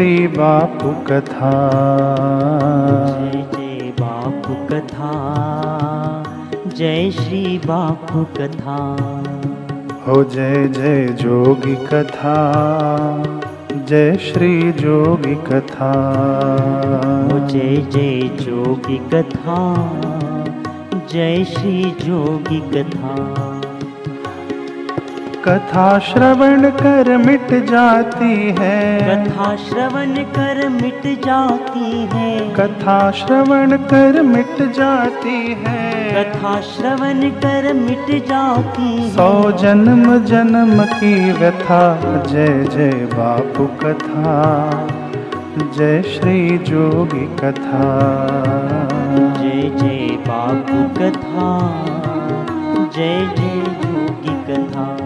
जय श्री बापू कथा जय जय बापू कथा जय श्री बापू कथा हो जय जय जोगी कथा जय श्री जोगी कथा हो जय जय जोगी कथा जय श्री जोगी कथा कथा श्रवण कर मिट जाती है। कथा श्रवण कर मिट जाती है। कथा श्रवण कर मिट जाती है। कथा श्रवण कर मिट जाती है। सौ जन्म जन्म की व्यथा जय जय बापू कथा जय श्री जोगी कथा। जय जय बापू कथा जय जय जोगी कथा।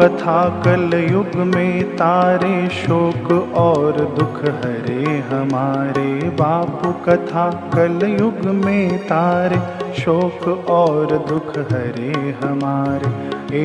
कथा कल युग में तारे शोक और दुख, हरे हमारे बापू कथा। कल युग में तारे शोक और दुख, हरे हमारे।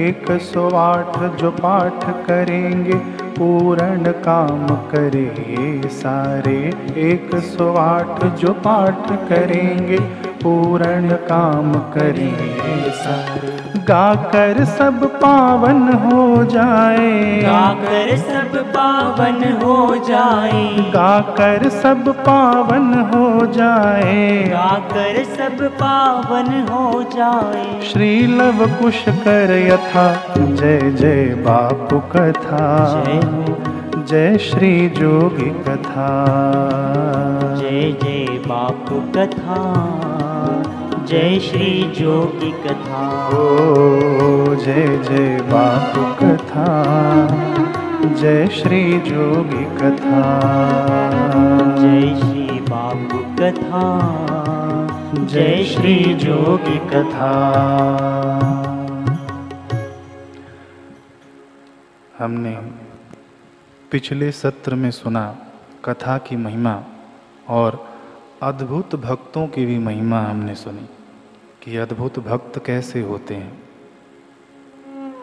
एक सौ आठ जो पाठ करेंगे, पूर्ण काम करे सारे। एक सौ आठ जो पाठ करेंगे, पूर्ण काम करेंगे सारे। गाकर सब पावन हो जाए। गाकर सब पावन हो जाए। गाकर सब पावन हो जाए। गाकर सब पावन हो जाए। श्री लव कुश कर यथा जय जय बापू कथा। जय जय श्री जोगी कथा। जय जय बापू कथा। जय श्री जोगी कथा। ओ जय जय बापू कथा। जय श्री जोगी कथा। जय श्री बापू कथा। जय श्री जोगी कथा। हमने पिछले सत्र में सुना कथा की महिमा और अद्भुत भक्तों की भी महिमा हमने सुनी। कि अद्भुत भक्त कैसे होते हैं।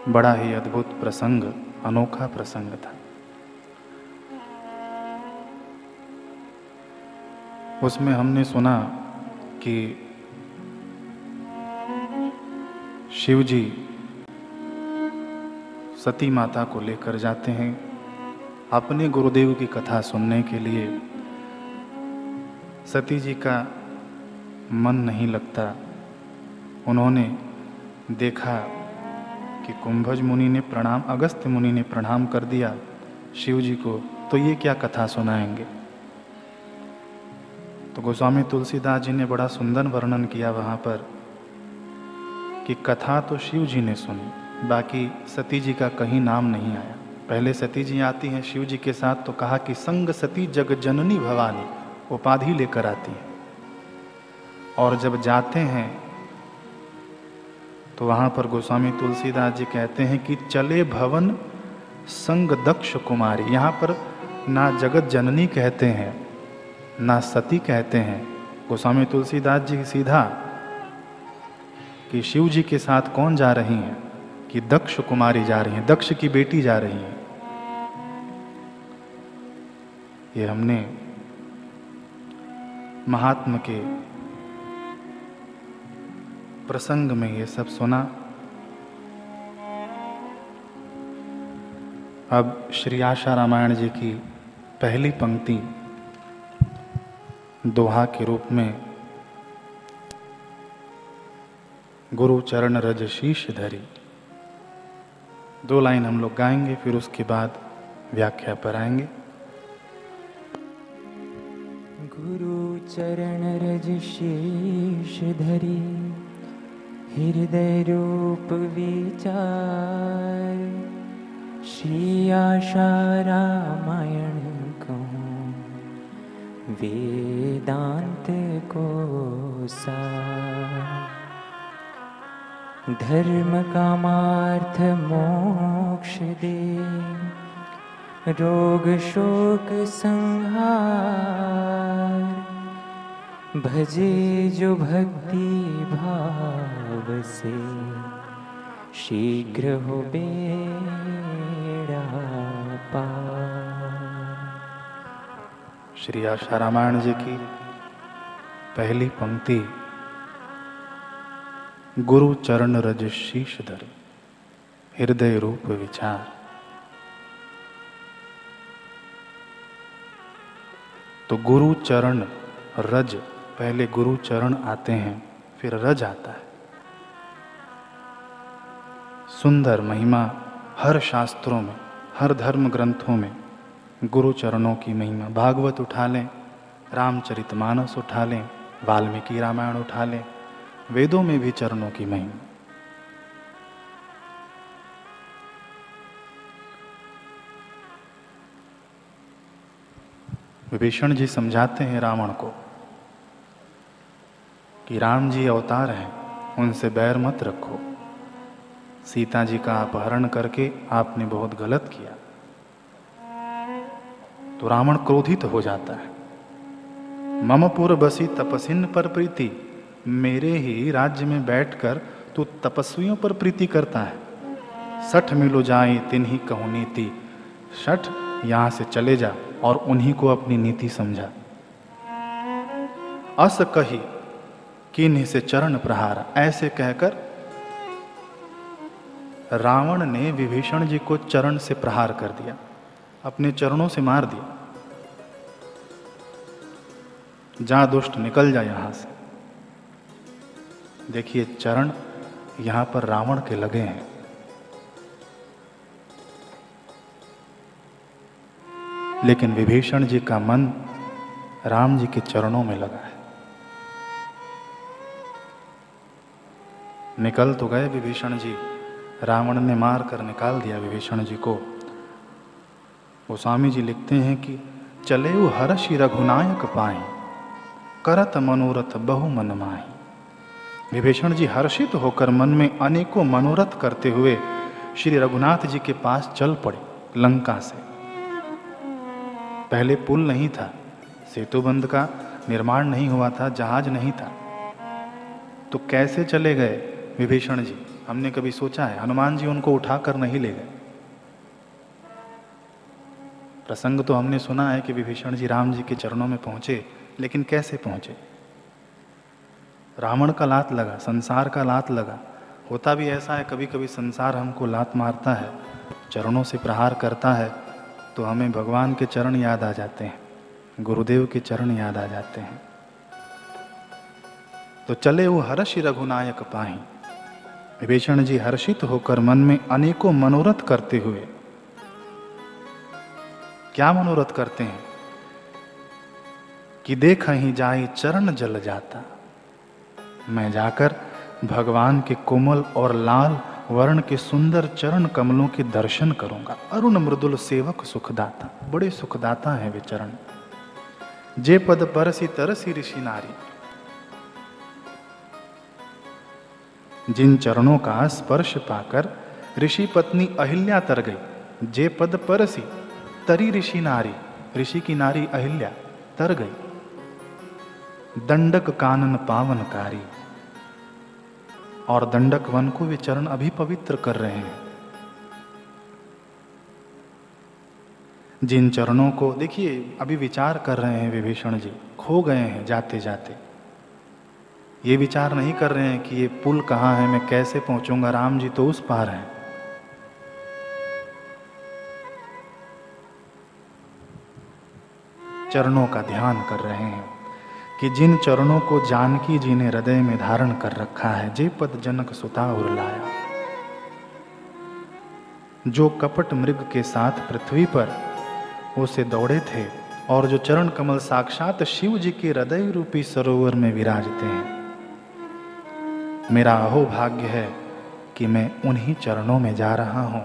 बड़ा ही अद्भुत प्रसंग, अनोखा प्रसंग था। उसमें हमने सुना कि शिव जी सती माता को लेकर जाते हैं अपने गुरुदेव की कथा सुनने के लिए। सती जी का मन नहीं लगता। उन्होंने देखा कि कुंभज मुनि ने प्रणाम अगस्त्य मुनि ने प्रणाम कर दिया शिव जी को तो ये क्या कथा सुनाएँगे? तो गोस्वामी तुलसीदास जी ने बड़ा सुंदर वर्णन किया वहाँ पर कि कथा तो शिव जी ने सुनी, बाकी सती जी का कहीं नाम नहीं आया। पहले सती जी आती हैं शिव जी के साथ तो कहा कि संग सती जग जननी भवानी, उपाधि लेकर आती हैं। और जब जाते हैं तो वहाँ पर गोस्वामी तुलसीदास जी कहते हैं कि चले भवन संग दक्ष कुमारी। यहाँ पर ना जगत जननी कहते हैं, ना सती कहते हैं। गोस्वामी तुलसीदास जी सीधा कि शिव जी के साथ कौन जा रही हैं? कि दक्ष कुमारी जा रही हैं, दक्ष की बेटी जा रही हैं। ये हमने महात्मा के प्रसंग में ये सब सुना। अब श्री आशा रामायण जी की पहली पंक्ति दोहा के रूप में गुरु चरण रज शीश धरी। दो लाइन हम लोग गाएँगे, फिर उसके बाद व्याख्या पर आएँगे। गुरु चरण रज शीश धरी। हृदय रूप विचार श्री आशा रामायण को वेदांत को सा धर्म कामार्थ मोक्ष दे रोग शोक संहार भजे जो भक्ति भाव से शीघ्र हो बेड़ा श्री आशा रामायण जी की पहली पंक्ति, गुरु चरण रज शीश धर, हृदय रूप विचार। तो गुरु चरण रज, पहले गुरु चरण आते हैं, फिर रज आता है। सुंदर महिमा हर शास्त्रों में, हर धर्म ग्रंथों में गुरु चरणों की महिमा। भागवत उठा लें रामचरितमानस उठा लें, वाल्मीकि रामायण उठा लें, वेदों में भी चरणों की महिमा। विभीषण जी समझाते हैं रावण को कि राम जी अवतार हैं, उनसे बैर मत रखो। सीता जी का अपहरण करके आपने बहुत गलत किया। तो रावण क्रोधित हो जाता है। ममपुर बसी तपसिन पर प्रीति, मेरे ही राज्य में बैठकर तू तपस्वियों पर प्रीति करता है। सठ मिलो जाए तिन ही कहो नीति। सठ, यहाँ से चले जा और उन्हीं को अपनी नीति समझा। अस कही, किन्हीं से चरण प्रहार, ऐसे कहकर रावण ने विभीषण जी को चरण से प्रहार कर दिया, अपने चरणों से मार दिया। जा दुष्ट, निकल जा यहाँ से। देखिए चरण यहाँ पर रावण के लगे हैं। लेकिन विभीषण जी का मन राम जी के चरणों में लगा है। निकल तो गए विभीषण जी। रावण ने मार कर निकाल दिया विभीषण जी को। वो स्वामी जी लिखते हैं कि चले वो हर्षि रघुनायक पाए करत मनोरथ बहु मन माही विभीषण जी हर्षित होकर मन में अनेकों मनोरथ करते हुए श्री रघुनाथ जी के पास चल पड़े लंका से। पहले पुल नहीं था सेतु बंद का निर्माण नहीं हुआ था, जहाज़ नहीं था। तो कैसे चले गए विभीषण जी? हमने कभी सोचा है, हनुमान जी उनको उठाकर नहीं ले गए। प्रसंग तो हमने सुना है कि विभीषण जी राम जी के चरणों में पहुँचे, लेकिन कैसे पहुँचे? रावण का लात लगा, संसार का लात लगा। होता भी ऐसा है कभी कभी संसार हमको लात मारता है, चरणों से प्रहार करता है तो हमें भगवान के चरण याद आ जाते हैं, गुरुदेव के चरण याद आ जाते हैं। तो चले वो हर्ष रघुनायक पाही। विभीषण जी हर्षित होकर मन में अनेकों मनोरथ करते हुए, क्या मनोरथ करते हैं? कि देख ही जाए चरण जल जाता। मैं जाकर भगवान के कोमल और लाल वर्ण के सुंदर चरण कमलों के दर्शन करूँगा। अरुण मृदुल सेवक सुखदाता, बड़े सुखदाता है वे चरण। जे पद परसी तरसी ऋषि नारी जिन चरणों का स्पर्श पाकर ऋषि पत्नी अहिल्या तर गई। जे पद परसी, तरी ऋषि नारी, ऋषि की नारी अहिल्या तर गई। दंडक कानन पावनकारी और दंडक वन को वे चरण अभी पवित्र कर रहे हैं। जिन चरणों को, देखिए, अभी विचार कर रहे हैं विभीषण जी, खो गए हैं जाते जाते ये विचार नहीं कर रहे हैं कि ये पुल कहाँ है, मैं कैसे पहुंचूँगा? राम जी तो उस पार हैं। चरणों का ध्यान कर रहे हैं कि जिन चरणों को जानकी जी ने हृदय में धारण कर रखा है जे पद जनक सुता और लाया। जो कपट मृग के साथ पृथ्वी पर उसे दौड़े थे और जो चरण कमल साक्षात शिव जी के हृदय रूपी सरोवर में विराजते हैं। मेरा अहो भाग्य है कि मैं उन्हीं चरणों में जा रहा हूँ,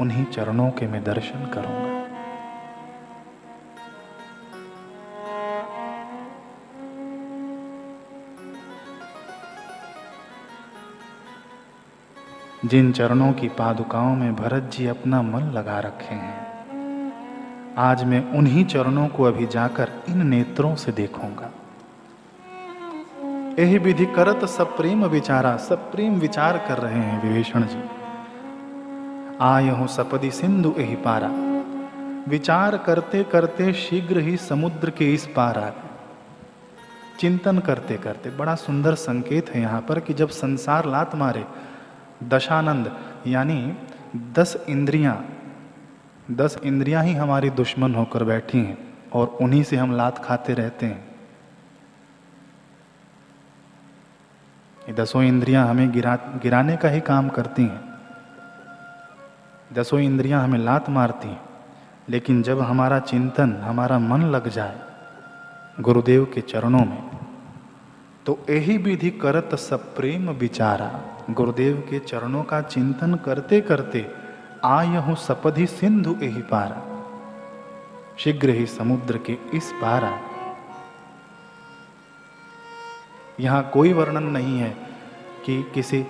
उन्हीं चरणों के मैं दर्शन करूँगा। जिन चरणों की पादुकाओं में भरत जी अपना मन लगा रखे हैं, आज मैं उन्हीं चरणों को अभी जाकर इन नेत्रों से देखूँगा। यही विधि करत सब प्रेम विचारा सब प्रेम विचार कर रहे हैं विभीषण जी। आय हूँ सपदि सिंधु यही पारा। विचार करते करते शीघ्र ही समुद्र के इस पार आ गए चिंतन करते करते, बड़ा सुंदर संकेत है यहाँ पर कि जब संसार लात मारे, दशानंद, यानी दस इंद्रियाँ दस इंद्रियाँ ही हमारी दुश्मन होकर बैठी हैं और उन्हीं से हम लात खाते रहते हैं। ये दसों इंद्रियाँ हमें गिरा, गिराने का ही काम करती हैं। दसों इंद्रियाँ हमें लात मारती हैं। लेकिन जब हमारा चिंतन, हमारा मन लग जाए गुरुदेव के चरणों में तो यही विधि करत सब प्रेम विचारा। गुरुदेव के चरणों का चिंतन करते करते आयहु सपधि सिंधु यही पारा। शीघ्र ही समुद्र के इस पारा यहाँ कोई वर्णन नहीं है कि किसी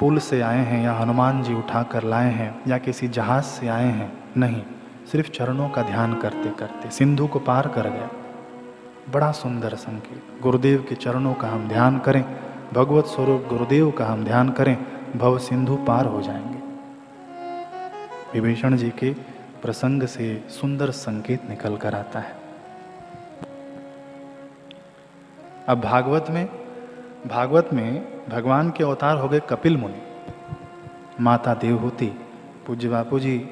पुल से आए हैं या हनुमान जी उठा कर लाए हैं या किसी जहाज़ से आए हैं। नहीं, सिर्फ़ चरणों का ध्यान करते करते सिंधु को पार कर गया। बड़ा सुंदर संकेत। गुरुदेव के चरणों का हम ध्यान करें, भगवत स्वरूप गुरुदेव का हम ध्यान करें, भव सिंधु पार हो जाएँगे। विभीषण जी के प्रसंग से सुंदर संकेत निकल कर आता है। अब भागवत में भागवत में भगवान के अवतार हो गए कपिल मुनि। माता देवहूति, पूज्य बापू जी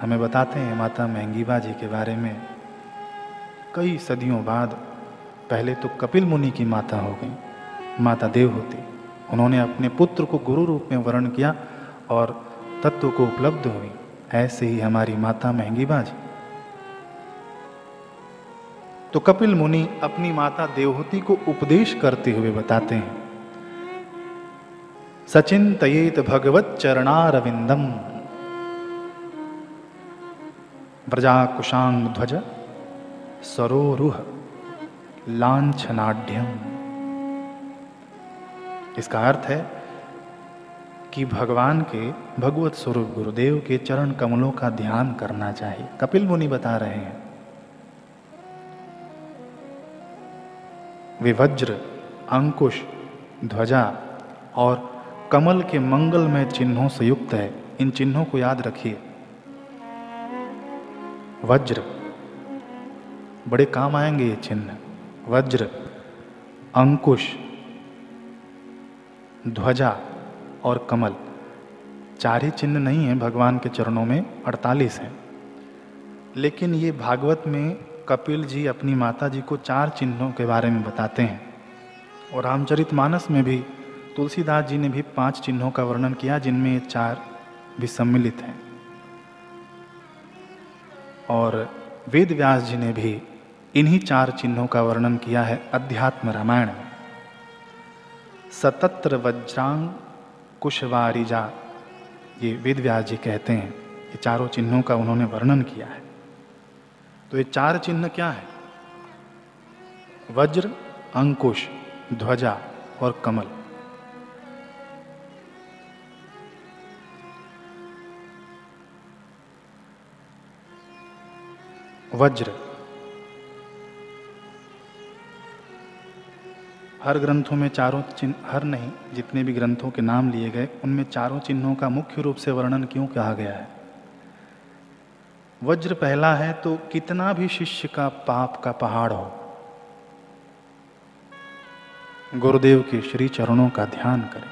हमें बताते हैं माता महंगीबा जी के बारे में। कई सदियों बाद पहले तो कपिल मुनि की माता हो गई, माता देवहूति। उन्होंने अपने पुत्र को गुरु रूप में वर्ण किया और तत्व को उपलब्ध हुई। ऐसे ही हमारी माता महंगीबा जी तो कपिल मुनि अपनी माता देवहूति को उपदेश करते हुए बताते हैं। सचिंतयेत भगवत चरणारविंदम। व्रजा कुशांग ध्वज, सरोरुह लांछनाढ़ इसका अर्थ है कि भगवान के भगवत स्वरूप गुरुदेव के चरण कमलों का ध्यान करना चाहिए। कपिल मुनि बता रहे हैं वे वज्र अंकुश, ध्वजा और कमल के मंगलमय चिन्हों से युक्त है। इन चिन्हों को याद रखिए। वज्र। बड़े काम आएँगे ये चिन्ह। वज्र, अंकुश, ध्वजा और कमल। चार ही चिन्ह नहीं है, भगवान के चरणों में अड़तालीस हैं। लेकिन ये भागवत में कपिल जी अपनी माता जी को चार चिन्हों के बारे में बताते हैं। और रामचरित मानस में भी तुलसीदास जी ने भी पाँच चिन्हों का वर्णन किया, जिनमें ये चार भी सम्मिलित हैं। और वेद व्यास जी ने भी इन्हीं चार चिन्हों का वर्णन किया है अध्यात्म रामायण में। सतत्र वज्रांग कुशवारिजा, ये वेद व्यास जी कहते हैं। ये चारों चिन्हों का उन्होंने वर्णन किया है। तो ये चार चिन्ह क्या है? वज्र, अंकुश, ध्वजा और कमल। वज्र। हर ग्रंथों में चारों चिन्ह, हर नहीं, जितने भी ग्रंथों के नाम लिए गए, उनमें चारों चिन्हों का मुख्य रूप से वर्णन क्यों कहा गया है? वज्र पहला है तो कितना भी शिष्य का पाप का पहाड़ हो। गुरुदेव के श्री चरणों का ध्यान करें।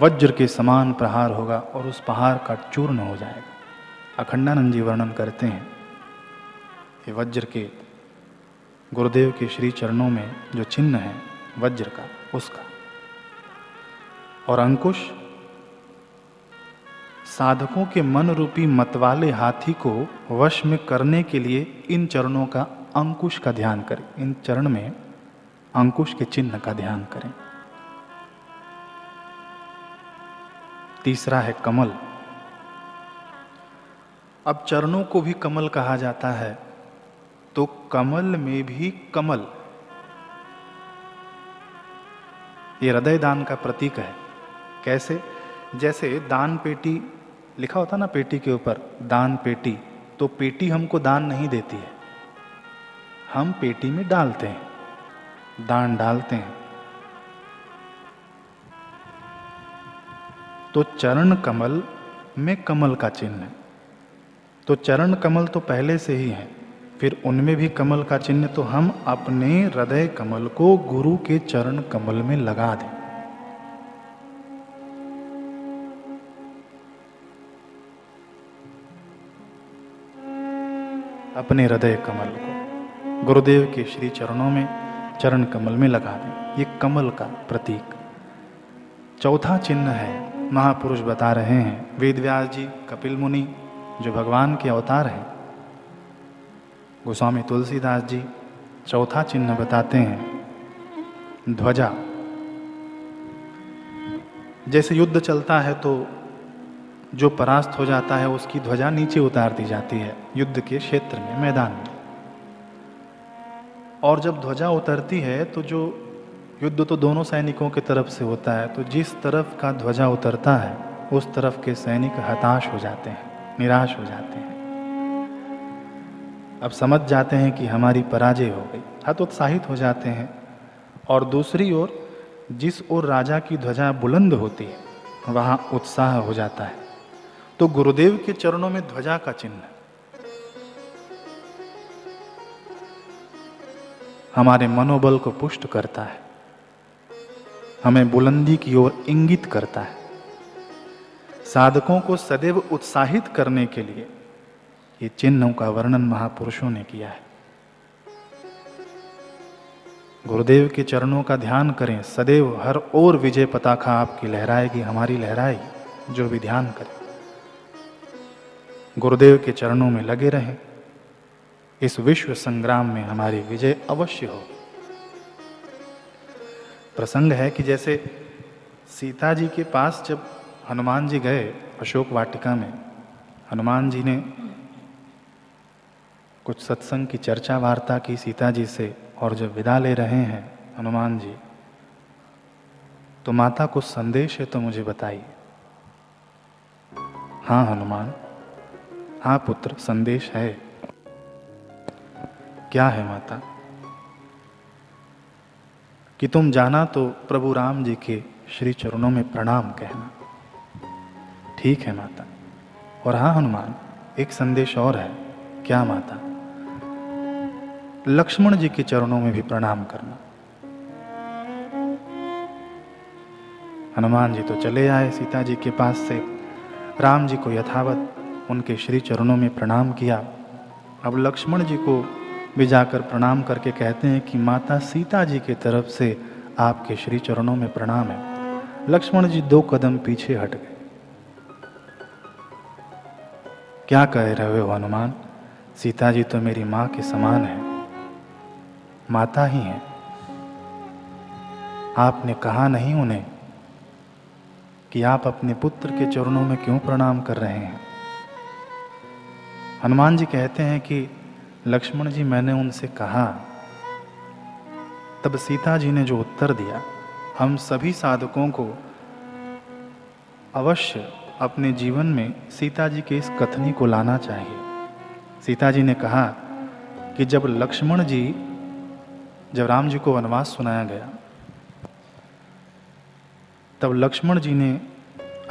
वज्र के समान प्रहार होगा और उस पहाड़ का चूर्ण हो जाएगा। अखंडानंद जी वर्णन करते हैं कि वज्र के गुरुदेव के श्री चरणों में जो चिन्ह है वज्र का, उसका। और अंकुश साधकों के मन रूपी मतवाले हाथी को वश में करने के लिए इन चरणों का अंकुश का ध्यान करें। इन चरण में अंकुश के चिन्ह का ध्यान करें। तीसरा है कमल। अब चरणों को भी कमल कहा जाता है। तो कमल में भी कमल। ये हृदय दान का प्रतीक है। कैसे? जैसे दान पेटी लिखा होता ना पेटी के ऊपर, दान पेटी तो पेटी हमको दान नहीं देती है। हम पेटी में डालते हैं, दान डालते हैं। तो चरण कमल में कमल का चिन्ह। है तो चरण कमल तो पहले से ही है, फिर उनमें भी कमल का चिन्ह तो हम अपने हृदय कमल को गुरु के चरण कमल में लगा दें। अपने हृदय कमल को गुरुदेव के श्री चरणों में, चरण कमल में लगा दें। ये कमल का प्रतीक। चौथा चिन्ह है, महापुरुष बता रहे हैं वेदव्यास जी, कपिल मुनि, जो भगवान के अवतार हैं। गोस्वामी तुलसीदास जी, चौथा चिन्ह बताते हैं, ध्वजा। जैसे युद्ध चलता है तो जो परास्त हो जाता है, उसकी ध्वजा नीचे उतार दी जाती है, युद्ध के क्षेत्र में, मैदान में। और जब ध्वजा उतरती है तो जो युद्ध तो दोनों सैनिकों की तरफ़ से होता है तो जिस तरफ़ का ध्वजा उतरता है, उस तरफ़ के सैनिक हताश हो जाते हैं, निराश हो जाते हैं। अब समझ जाते हैं कि हमारी पराजय हो गई, हतोत्साहित हो जाते हैं। और दूसरी ओर, जिस ओर राजा की ध्वजा बुलंद होती है, वहाँ उत्साह हो जाता है। तो गुरुदेव के चरणों में ध्वजा का चिन्ह हमारे मनोबल को पुष्ट करता है। हमें बुलंदी की ओर इंगित करता है। साधकों को सदैव उत्साहित करने के लिए ये चिन्हों का वर्णन महापुरुषों ने किया है। गुरुदेव के चरणों का ध्यान करें। सदैव हर ओर विजय पताखा आपकी लहराएगी, हमारी लहराएगी, जो भी ध्यान करें। गुरुदेव के चरणों में लगे रहें। इस विश्व संग्राम में हमारी विजय अवश्य हो। प्रसंग है कि जैसे सीता जी के पास जब हनुमान जी गए अशोक वाटिका में, हनुमान जी ने कुछ सत्संग की चर्चा वार्ता की सीता जी से और जब विदा ले रहे हैं हनुमान जी तो माता कुछ संदेश है तो मुझे बताइए। हाँ हनुमान हाँ पुत्र, संदेश है। क्या है माता? कि तुम जाना तो प्रभु राम जी के श्री चरणों में प्रणाम कहना। ठीक है माता। और हाँ हनुमान, एक संदेश और है। क्या माता? लक्ष्मण जी के चरणों में भी प्रणाम करना। हनुमान जी तो चले आए सीता जी के पास से। राम जी को यथावत उनके श्री चरणों में प्रणाम किया। अब लक्ष्मण जी को भी जाकर प्रणाम करके कहते हैं कि माता सीता जी की तरफ़ से आपके श्री चरणों में प्रणाम है। लक्ष्मण जी दो कदम पीछे हट गए। क्या कह रहे हो हनुमान? सीता जी तो मेरी माँ के समान है। माता ही है। आपने कहा नहीं उन्हें कि आप अपने पुत्र के चरणों में क्यों प्रणाम कर रहे हैं? हनुमान जी कहते हैं कि, लक्ष्मण जी, मैंने उनसे कहा, तब सीता जी ने जो उत्तर दिया, हम सभी साधकों को अवश्य अपने जीवन में सीता जी के इस कथनी को लाना चाहिए। सीता जी ने कहा कि जब लक्ष्मण जी, जब राम जी को वनवास सुनाया गया, तब लक्ष्मण जी ने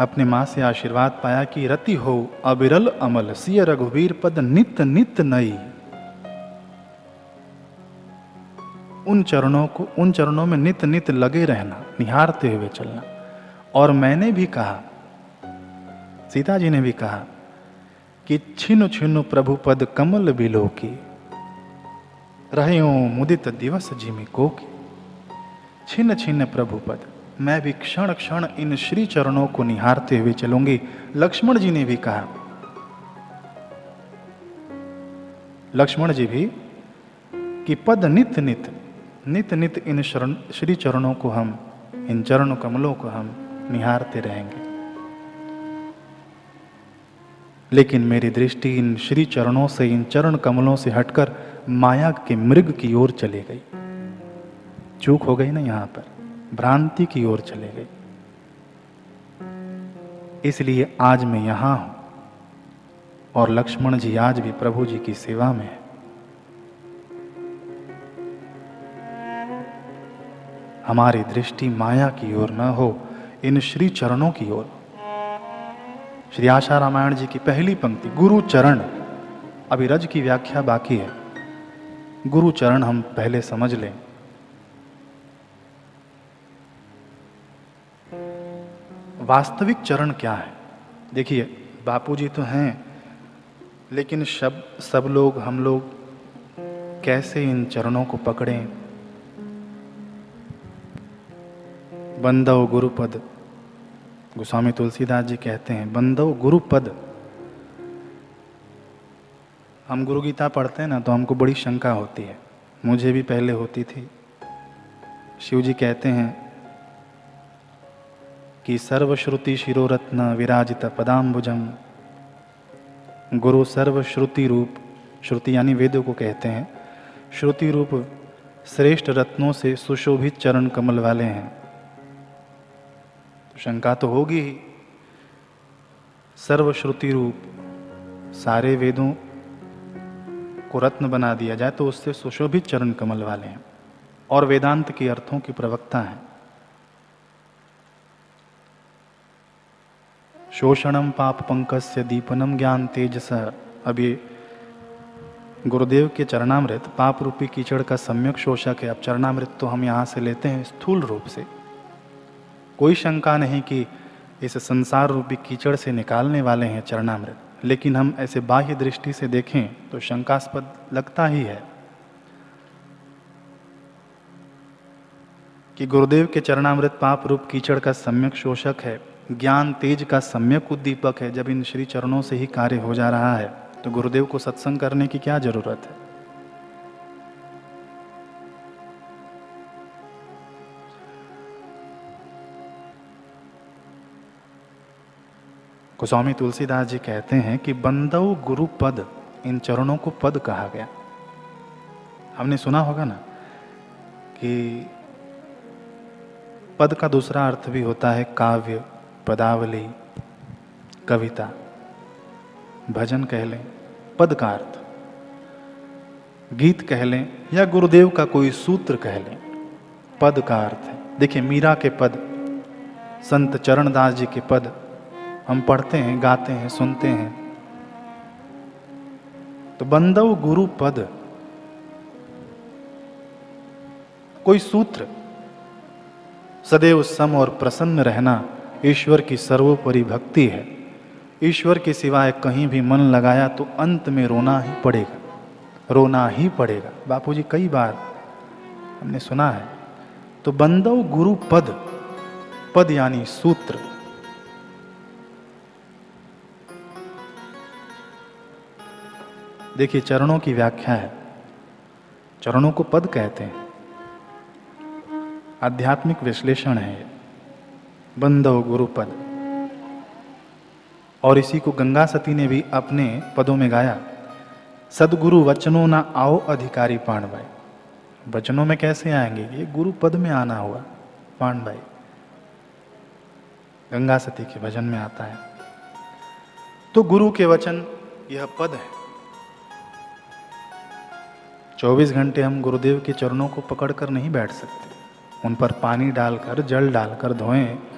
अपने माँ से आशीर्वाद पाया कि रति हो अबिरल अमल, सिय रघुवीर पद नित नित नई। उन चरणों को, उन चरणों में नित नित लगे रहना, निहारते हुए चलना। और मैंने भी कहा, सीता जी ने भी कहा कि छिनु छिनु प्रभु पद कमल बिलो की, रहे मुदित दिवस जिमी को। की छिन्न छिन्न प्रभु पद। मैं भी क्षण क्षण इन श्री चरणों को निहारते हुए चलूँगी। लक्ष्मण जी ने भी कहा। लक्ष्मण जी भी कि पद नित नित नित नित इन शरण, श्री चरणों को हम, इन चरण कमलों को हम निहारते रहेंगे। लेकिन मेरी दृष्टि इन श्री चरणों से, इन चरण कमलों से हटकर माया के मृग की ओर चली गई। चूक हो गई ना यहाँ पर। भ्रांति की ओर चले गई इसलिए आज मैं यहाँ हूँ और लक्ष्मण जी आज भी प्रभु जी की सेवा में है। हमारी दृष्टि माया की ओर न हो, इन श्री चरणों की ओर। श्री आशा रामायण जी की पहली पंक्ति, गुरु चरण। अभी रज की व्याख्या बाकी है। गुरु चरण हम पहले समझ लें। वास्तविक चरण क्या है? देखिए, बापूजी तो हैं, लेकिन सब सब लोग, हम लोग कैसे इन चरणों को पकड़ें? बंदव गुरुपद, गोस्वामी तुलसीदास जी कहते हैं, बंदव गुरुपद। हम गुरु गीता पढ़ते हैं ना तो हमको बड़ी शंका होती है। मुझे भी पहले होती थी। शिव जी कहते हैं कि सर्वश्रुति शिरोरत्न विराजित पदाम्बुजम गुरु सर्वश्रुति रूप श्रुति यानी वेदों को कहते हैं श्रुति रूप श्रेष्ठ रत्नों से सुशोभित चरण कमल वाले हैं। तो शंका तो होगी ही। सर्वश्रुति रूप सारे वेदों को रत्न बना दिया जाए तो उससे सुशोभित चरण कमल वाले हैं और वेदांत के अर्थों की प्रवक्ता हैं। शोषणम पाप पंकस्य दीपनम ज्ञान तेजस। अभी गुरुदेव के चरणामृत पाप रूपी कीचड़ का सम्यक शोषक है। अब चरणामृत तो हम यहाँ से लेते हैं स्थूल रूप से। कोई शंका नहीं कि इस संसार रूपी कीचड़ से निकालने वाले हैं चरणामृत। लेकिन हम ऐसे बाह्य दृष्टि से देखें तो शंकास्पद लगता ही है कि गुरुदेव के चरणामृत पाप रूप कीचड़ का सम्यक शोषक है। ज्ञान तेज का सम्यक उद्दीपक है, जब इन श्री चरणों से ही कार्य हो जा रहा है तो गुरुदेव को सत्संग करने की क्या ज़रूरत है? गोस्वामी तुलसीदास जी कहते हैं कि बंदव गुरु पद इन चरणों को पद कहा गया। हमने सुना होगा ना कि पद का दूसरा अर्थ भी होता है काव्य। पदावली, कविता, भजन कह लें पद का अर्थ गीत कह लें या गुरुदेव का कोई सूत्र कह लें पद का अर्थ है। देखिए, मीरा के पद, संत चरणदास जी के पद, हम पढ़ते हैं, गाते हैं, सुनते हैं। तो बंदव गुरु पद, कोई सूत्र? सदैव सम और प्रसन्न रहना ईश्वर की सर्वोपरि भक्ति है। ईश्वर के सिवाय कहीं भी मन लगाया तो अंत में रोना ही पड़ेगा। रोना ही पड़ेगा। बापूजी, कई बार हमने सुना है। तो बंदव गुरु पद पद यानी सूत्र। देखिए, चरणों की व्याख्या है। चरणों को पद कहते हैं। आध्यात्मिक विश्लेषण है। बंदव गुरुपद और इसी को गंगा सती ने भी अपने पदों में गाया। सदगुरु वचनों ना आओ अधिकारी पाण भाई वचनों में कैसे आएँगे? ये गुरु पद में आना हुआ पाण भाई गंगा सती के भजन में आता है। तो गुरु के वचन, यह पद है। 24 घंटे हम गुरुदेव के चरणों को पकड़कर नहीं बैठ सकते। उन पर पानी डालकर, जल डालकर धोएँ।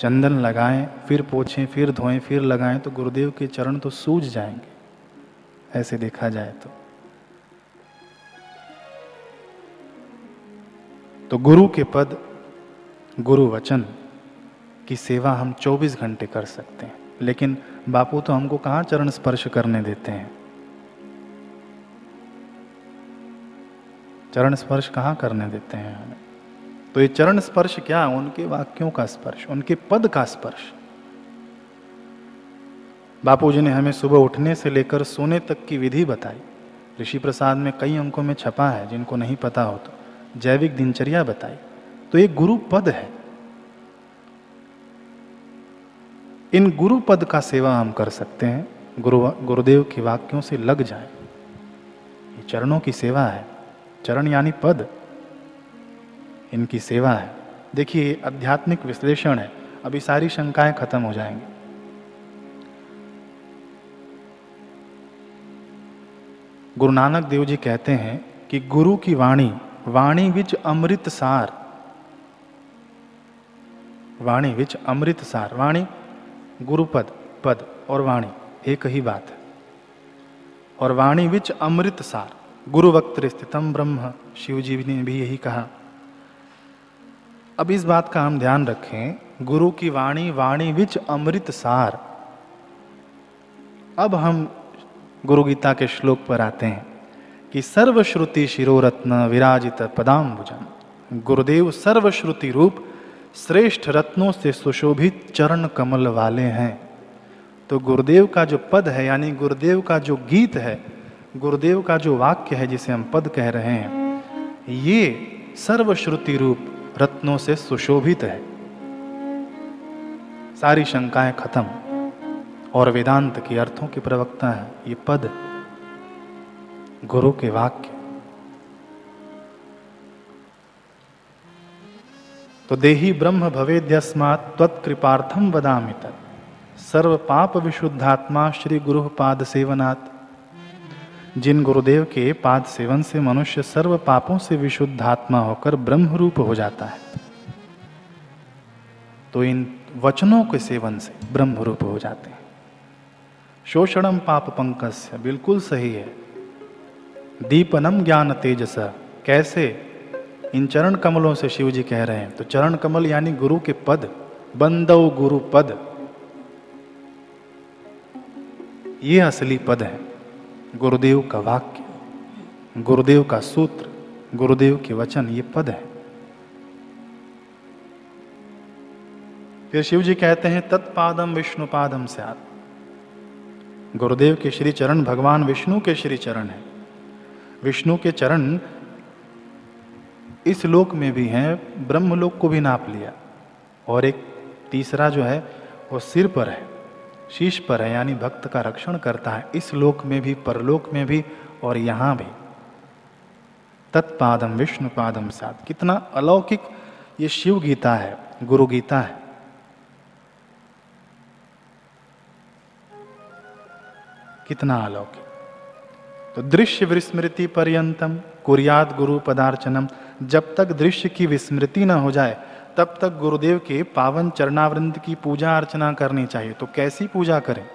चंदन लगाएँ, फिर पोछें, फिर धोएँ, फिर लगाएँ तो गुरुदेव के चरण तो सूज जाएँगे। ऐसे देखा जाए तो। तो गुरु के पद, गुरु वचन की सेवा हम 24 घंटे कर सकते हैं। लेकिन बापू तो हमको कहाँ चरण स्पर्श करने देते हैं? चरण स्पर्श कहाँ करने देते हैं? हमें तो ये चरण स्पर्श क्या है? उनके वाक्यों का स्पर्श, उनके पद का स्पर्श। बापू जी ने हमें सुबह उठने से लेकर सोने तक की विधि बताई। ऋषि प्रसाद में कई अंकों में छपा है, जिनको नहीं पता हो तो जैविक दिनचर्या बताई। तो ये गुरु पद है। इन गुरु पद का सेवा हम कर सकते हैं। गुरु, गुरुदेव के वाक्यों से लग जाए। ये चरणों की सेवा है। चरण यानी पद। इनकी सेवा है। देखिए आध्यात्मिक विश्लेषण है। अभी सारी शंकाएँ खत्म हो जाएँगी। गुरु नानक देव जी कहते हैं कि गुरु की वाणी वाणी विच अमृत सार। वाणी विच अमृत सार। वाणी गुरुपद पद और वाणी, एक ही बात है। और वाणी विच अमृत सार। गुरु वक्त स्थितम ब्रह्म। शिव जी ने भी यही कहा। अब इस बात का हम ध्यान रखें। गुरु की वाणी वाणी विच अमृत सार। अब हम गुरु गीता के श्लोक पर आते हैं कि सर्वश्रुति शिरोरत्न विराजित पदाम्बुजम। गुरुदेव सर्वश्रुति रूप श्रेष्ठ रत्नों से सुशोभित चरण कमल वाले हैं। तो गुरुदेव का जो पद है, यानी गुरुदेव का जो गीत है, गुरुदेव का जो वाक्य है जिसे हम पद कह रहे हैं, ये सर्वश्रुति रूप रत्नों से सुशोभित है। सारी शंकाएँ खत्म, और वेदांत के अर्थों के प्रवक्ता है ये पद, गुरु के वाक्य। तो देही ब्रह्म भवेद्यस्मात् त्वत्कृपार्थम तत्। सर्व पाप विशुद्धात्मा श्री गुरु पाद सेवनात् जिन गुरुदेव के पाद सेवन से मनुष्य सर्व पापों से विशुद्धात्मा होकर ब्रह्म रूप हो जाता है तो इन वचनों के सेवन से ब्रह्म रूप हो जाते हैं। शोषणम पाप पंकस बिल्कुल सही है। दीपनम ज्ञान तेजस, कैसे? इन चरण कमलों से शिव जी कह रहे हैं तो चरण कमल यानी गुरु के पद, बंदव गुरु पद। ये असली पद है। गुरुदेव का वाक्य, गुरुदेव का सूत्र, गुरुदेव के वचन, ये पद है। फिर शिव जी कहते हैं, तत्पादम विष्णु पादम से गुरुदेव के श्री चरण भगवान विष्णु के श्री चरण है। विष्णु के चरण इस लोक में भी हैं, ब्रह्मलोक को भी नाप लिया। और एक तीसरा जो है, वो सिर पर है। शीश पर है, यानी भक्त का रक्षण करता है, इस लोक में भी, परलोक में भी और यहाँ भी। तत्पादम विष्णु पादम सात कितना अलौकिक ये शिव गीता है गुरु गीता है। कितना अलौकिक। तो दृश्य विस्मृति पर्यंतम, कुरियाद गुरु पदार्चनम, जब तक दृश्य की विस्मृति न हो जाए तब तक गुरुदेव के पावन चरणावृंद की पूजा अर्चना करनी चाहिए। तो कैसी पूजा करें?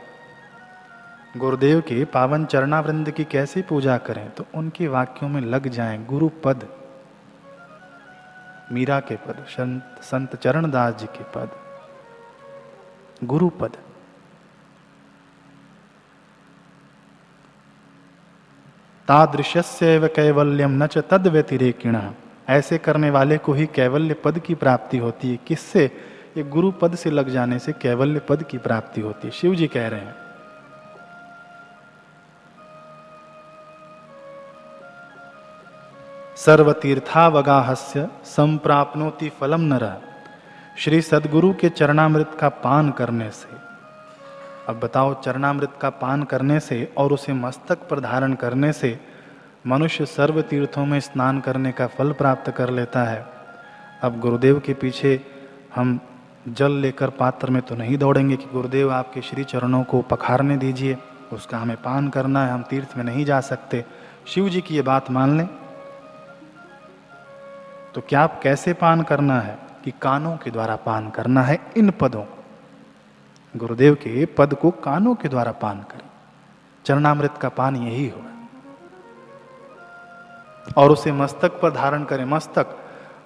गुरुदेव के पावन चरणावृंद की कैसी पूजा करें? तो उनके वाक्यों में लग जाएँ गुरु पद मीरा के पद, संत चरणदास जी के पद। गुरु पद तादृश्य कैवल्यम न च तद व्यतिरेकिण ऐसे करने वाले को ही कैवल्य पद की प्राप्ति होती है। किससे? ये गुरु पद से लग जाने से कैवल्य पद की प्राप्ति होती है। शिव जी कह रहे हैं। सर्वतीर्थावगाहस्य संप्राप्नोति फलम न श्री सदगुरु के चरणामृत का पान करने से। अब बताओ, चरणामृत का पान करने से और उसे मस्तक पर धारण करने से मनुष्य सर्व तीर्थों में स्नान करने का फल प्राप्त कर लेता है। अब गुरुदेव के पीछे हम जल लेकर पात्र में तो नहीं दौड़ेंगे कि गुरुदेव आपके श्री चरणों को पखारने दीजिए, उसका हमें पान करना है, हम तीर्थ में नहीं जा सकते। शिव जी की ये बात मान लें। तो क्या आप कैसे पान करना है कि कानों के द्वारा पान करना है? इन पदों। गुरुदेव के पद को कानों के द्वारा पान करें। चरणामृत का पान यही होगा। और उसे मस्तक पर धारण करें। मस्तक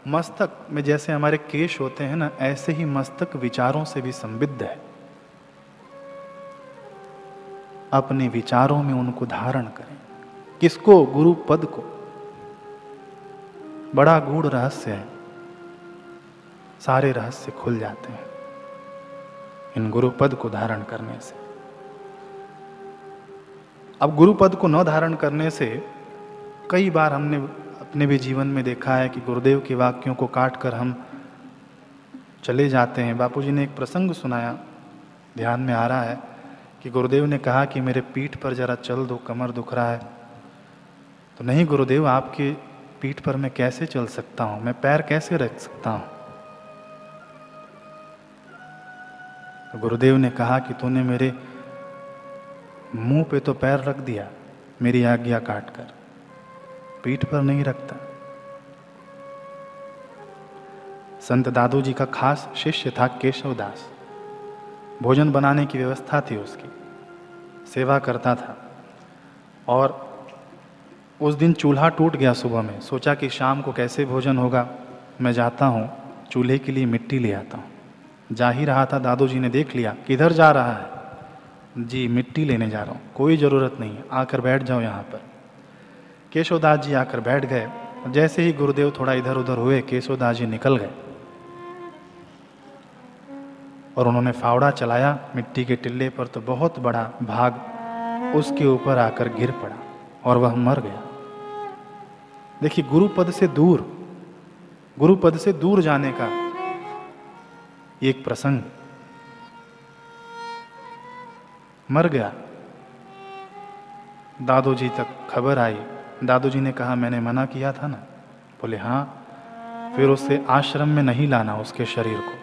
मस्तक में जैसे हमारे केश होते हैं ना, ऐसे ही मस्तक विचारों से भी संबिद्ध है। अपने विचारों में उनको धारण करें। किसको? गुरु पद को। बड़ा गूढ़ रहस्य है। सारे रहस्य खुल जाते हैं इन गुरुपद को धारण करने से। अब गुरुपद को न धारण करने से कई बार हमने अपने भी जीवन में देखा है कि गुरुदेव के वाक्यों को काट कर हम चले जाते हैं। बापूजी ने एक प्रसंग सुनाया, ध्यान में आ रहा है, कि गुरुदेव ने कहा कि मेरे पीठ पर जरा चल दो, कमर दुख रहा है। तो नहीं गुरुदेव, आपके पीठ पर मैं कैसे चल सकता हूँ? मैं पैर कैसे रख सकता हूँ? तो गुरुदेव ने कहा कि तूने मेरे मुँह पे तो पैर रख दिया, मेरी आज्ञा काट कर पीठ पर नहीं रखता। संत दादू जी का खास शिष्य था केशव दास। भोजन बनाने की व्यवस्था थी उसकी। सेवा करता था। और उस दिन चूल्हा टूट गया सुबह में। सोचा कि शाम को कैसे भोजन होगा? मैं जाता हूँ, चूल्हे के लिए मिट्टी ले आता हूँ। जा ही रहा था दादू जी ने देख लिया, किधर जा रहा है? जी, मिट्टी लेने जा रहा हूँ, कोई ज़रूरत नहीं आकर बैठ जाओ यहाँ पर। केशवदास जी आकर बैठ गए। जैसे ही गुरुदेव थोड़ा इधर उधर हुए केशोदास जी निकल गए। और उन्होंने फावड़ा चलाया। मिट्टी के टिल्ले पर तो बहुत बड़ा भाग उसके ऊपर आकर गिर पड़ा और वह मर गया। देखिए, गुरुपद से दूर, गुरुपद से दूर जाने का एक प्रसंग। मर गया। दादू जी तक खबर आई। दादू जी ने कहा, मैंने मना किया था ना? बोले हाँ फिर उसे आश्रम में नहीं लाना उसके शरीर को।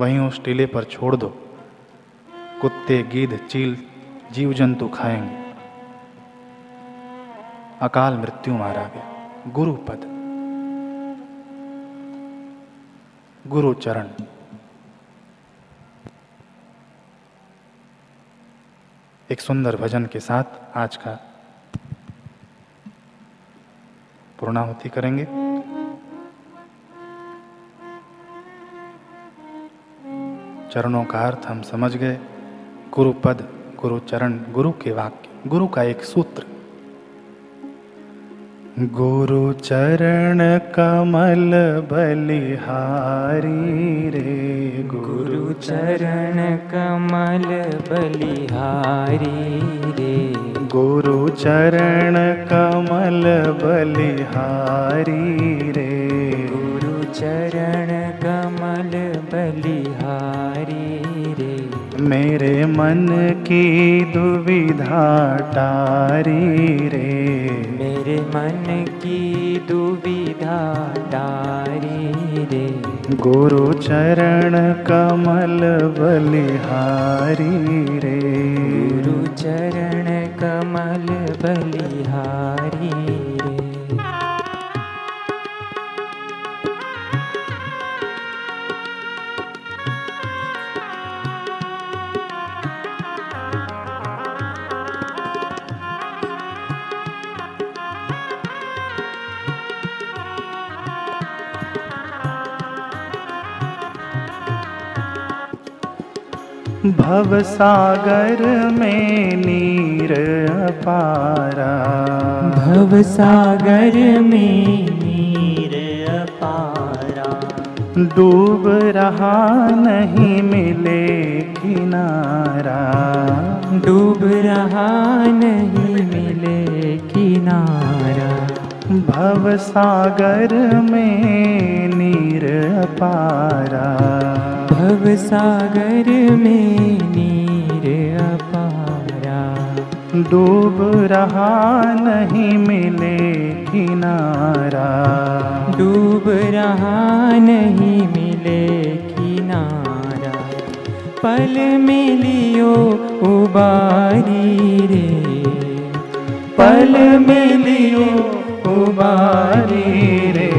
वहीं उस टीले पर छोड़ दो। कुत्ते, गीध, चील जीव जंतु खाएँगे। अकाल मृत्यु मारा गया। गुरुपद। गुरु चरण एक सुंदर भजन के साथ आज का पूर्णाहुति करेंगे। चरणों का अर्थ हम समझ गए। गुरु पद गुरु चरण गुरु के वाक्य, गुरु का एक सूत्र। गुरु चरण कमल बलिहारी रे। गुरु चरण कमल बलिहारी रे। गुरु चरण कमल बलिहारी रे। गुरु चरण कमल बलिहारी रे। मेरे मन की दुविधा टारी रे। मेरे मन की दुविधा डारी रे। गुरु चरण कमल बलिहारी रे। गुरु चरण कमल बलिहारी। रे भव सागर में नीर अपारा। भवसागर में नीर अपारा। डूब रहा नहीं मिले किनारा। डूब रहा नहीं मिले किनारा। भव सागर में नीर अपारा। भव सागर में नीर अपारा। डूब रहा नहीं मिले किनारा। डूब रहा नहीं मिले किनारा। पल मिलियो उबारी रे। पल मिलियो उबारी रे।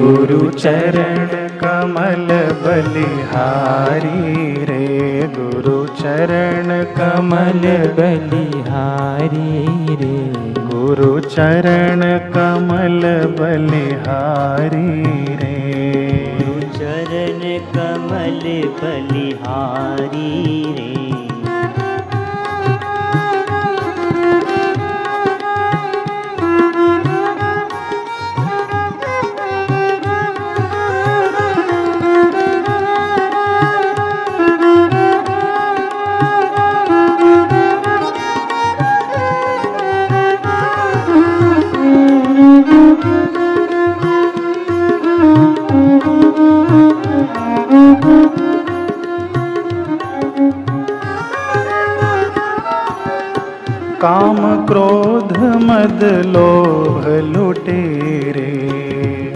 गुरु चरण कमल बलिहारी रे, गुरु चरण कमल बलिहारी रे। गुरु चरण कमल बलिहारी रे। चरण कमल बलिहारी रे। क्रोध मद लोभ लुटेरे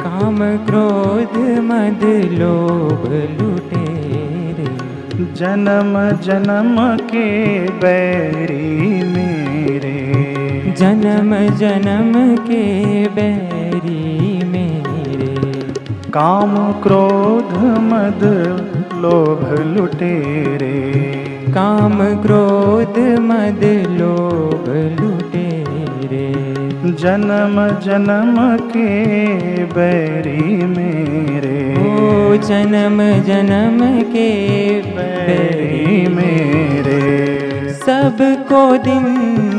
काम क्रोध मद लोभ लुटे रे। जन्म जन्म के बैरी मेरे। जन्म जन्म के बैरी मेरे। काम क्रोध मद लोभ लुटेरे काम क्रोध मद लोभ लुटे रे। जन्म जन्म के बैरी मेरे। ओ जन्म जन्म के बैरी मेरे। सबको दिन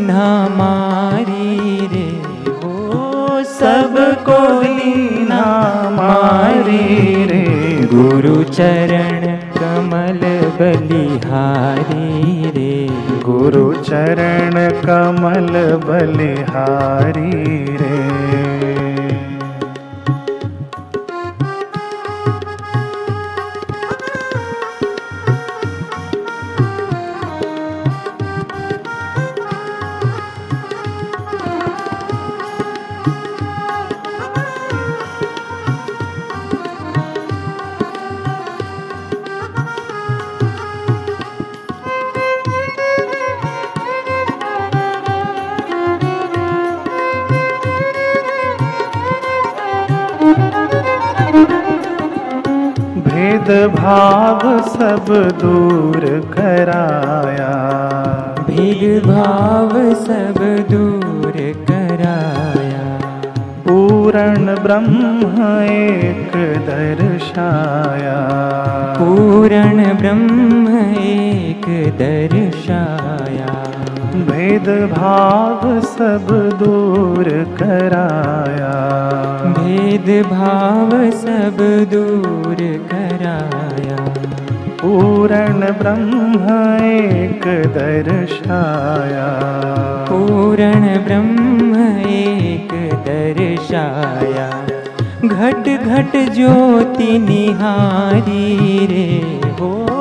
हमारी रे वो सबको दीना मारी रे। गुरु चरण कमल बलिहारी रे। गुरु चरण कमल बलिहारी रे। भेद भाव सब दूर कराया। भेद भाव सब दूर कराया। पूर्ण ब्रह्म एक दर्शाया। पूर्ण ब्रह्म एक दर्शाया। भेद भाव सब दूर कराया। भेद भाव सब दूर कराया। पूर्ण ब्रह्म एक दर्शाया। पूर्ण ब्रह्म एक दर्शाया। घट घट ज्योति निहारी रे हो।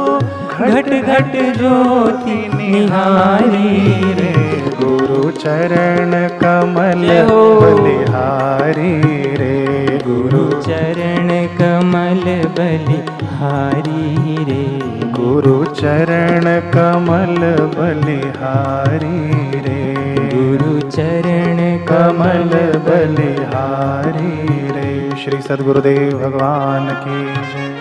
घट घट ज्योति निहारी रे। गुरु चरण कमल हो। बलिहारी रे। गुरु चरण कमल बलिहारी रे। गुरु चरण कमल बलिहारी रे। गुरु चरण कमल बलिहारी रे। श्री सद्गुरुदेव भगवान की जय।